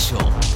しょう。